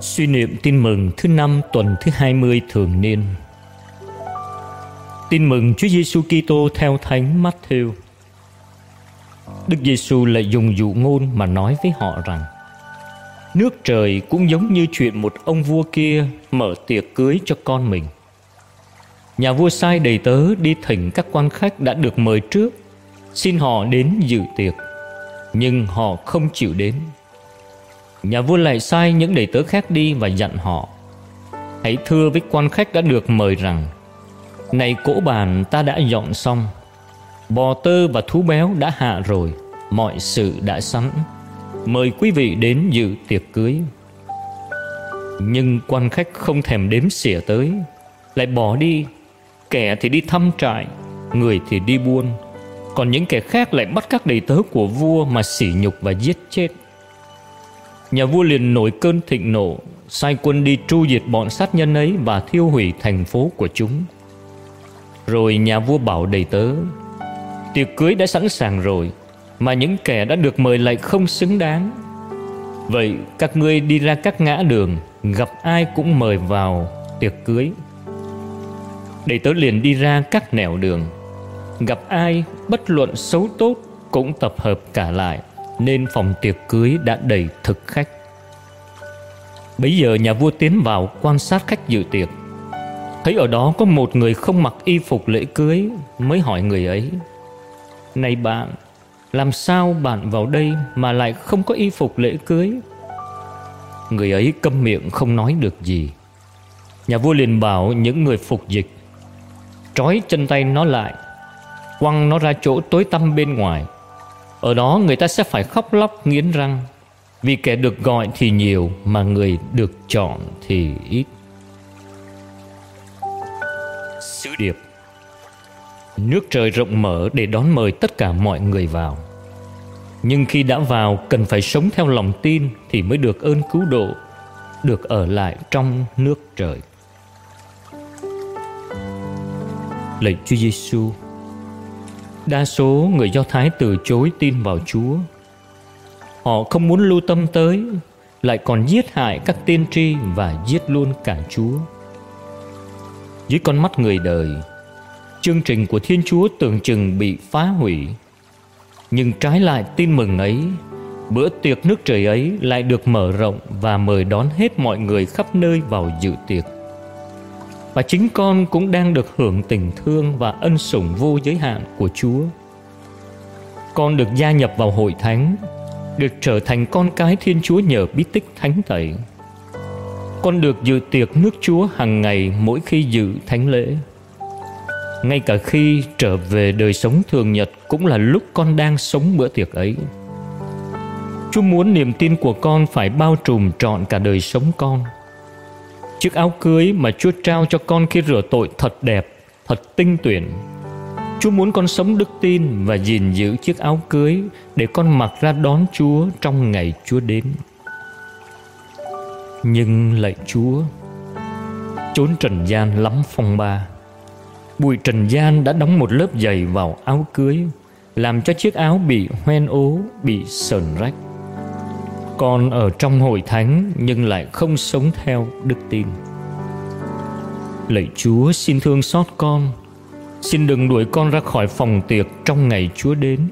Suy niệm tin mừng thứ năm tuần thứ 20 thường niên. Tin mừng Chúa Giêsu Kitô theo Thánh Matthew. Đức Giêsu lại dùng dụ ngôn mà nói với họ rằng: Nước trời cũng giống như chuyện một ông vua kia mở tiệc cưới cho con mình. Nhà vua sai đầy tớ đi thỉnh các quan khách đã được mời trước, xin họ đến dự tiệc, nhưng họ không chịu đến Nhà vua lại sai những đầy tớ khác đi và dặn họ, Hãy thưa với quan khách đã được mời rằng, Này cỗ bàn ta đã dọn xong, Bò tơ và thú béo đã hạ rồi, Mọi sự đã sẵn. Mời quý vị đến dự tiệc cưới. Nhưng quan khách không thèm đếm xỉa tới, Lại bỏ đi. Kẻ thì đi thăm trại, Người thì đi buôn. Còn những kẻ khác lại bắt các đầy tớ của vua Mà sỉ nhục và giết chết. Nhà vua liền nổi cơn thịnh nộ, Sai quân đi tru diệt bọn sát nhân ấy Và thiêu hủy thành phố của chúng. Rồi nhà vua bảo đầy tớ, Tiệc cưới đã sẵn sàng rồi, Mà những kẻ đã được mời lại không xứng đáng. Vậy các ngươi đi ra các ngã đường, Gặp ai cũng mời vào tiệc cưới. Đầy tớ liền đi ra các nẻo đường, Gặp ai bất luận xấu tốt Cũng tập hợp cả lại nên phòng tiệc cưới đã đầy thực khách. Bấy giờ nhà vua tiến vào quan sát khách dự tiệc. Thấy ở đó có một người không mặc y phục lễ cưới mới hỏi người ấy. Này bạn, làm sao bạn vào đây mà lại không có y phục lễ cưới? Người ấy câm miệng không nói được gì. Nhà vua liền bảo những người phục dịch Trói chân tay nó lại Quăng nó ra chỗ tối tăm bên ngoài ở đó người ta sẽ phải khóc lóc nghiến răng. Vì kẻ được gọi thì nhiều, Mà người được chọn thì ít. Sứ điệp. Nước trời rộng mở để đón mời tất cả mọi người vào. Nhưng khi đã vào, cần phải sống theo lòng tin Thì mới được ơn cứu độ, Được ở lại trong nước trời. Lạy Chúa Giêsu Đa số người Do Thái từ chối tin vào Chúa. Họ không muốn lưu tâm tới, lại còn giết hại các tiên tri và giết luôn cả Chúa. Dưới con mắt người đời, chương trình của Thiên Chúa tưởng chừng bị phá hủy. Nhưng trái lại tin mừng ấy, bữa tiệc nước trời ấy lại được mở rộng và mời đón hết mọi người khắp nơi vào dự tiệc và chính con cũng đang được hưởng tình thương và ân sủng vô giới hạn của Chúa. Con được gia nhập vào hội thánh, được trở thành con cái Thiên Chúa nhờ bí tích thánh tẩy. Con được dự tiệc nước Chúa hàng ngày mỗi khi dự thánh lễ. Ngay cả khi trở về đời sống thường nhật cũng là lúc con đang sống bữa tiệc ấy. Chúa muốn niềm tin của con phải bao trùm trọn cả đời sống con – Chiếc áo cưới mà Chúa trao cho con khi rửa tội thật đẹp, thật tinh tuyển. Chúa muốn con sống đức tin và gìn giữ chiếc áo cưới để con mặc ra đón Chúa trong ngày Chúa đến. Nhưng lạy Chúa, chốn trần gian lắm phong ba. Bụi trần gian đã đóng một lớp dày vào áo cưới, làm cho chiếc áo bị hoen ố, bị sờn rách con ở trong hội thánh nhưng lại không sống theo đức tin. Lạy chúa, xin thương xót con. Xin đừng đuổi con ra khỏi phòng tiệc trong ngày chúa đến.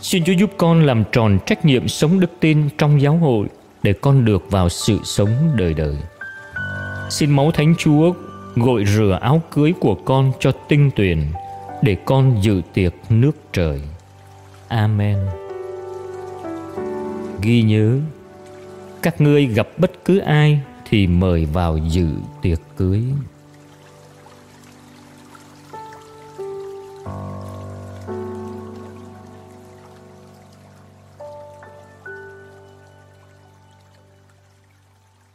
Xin chúa giúp con làm tròn trách nhiệm sống đức tin trong giáo hội để con được vào sự sống đời đời. Xin máu thánh chúa gội rửa áo cưới của con cho tinh tuyền để con dự tiệc nước trời. Amen ghi nhớ. Các ngươi gặp bất cứ ai thì mời vào dự tiệc cưới.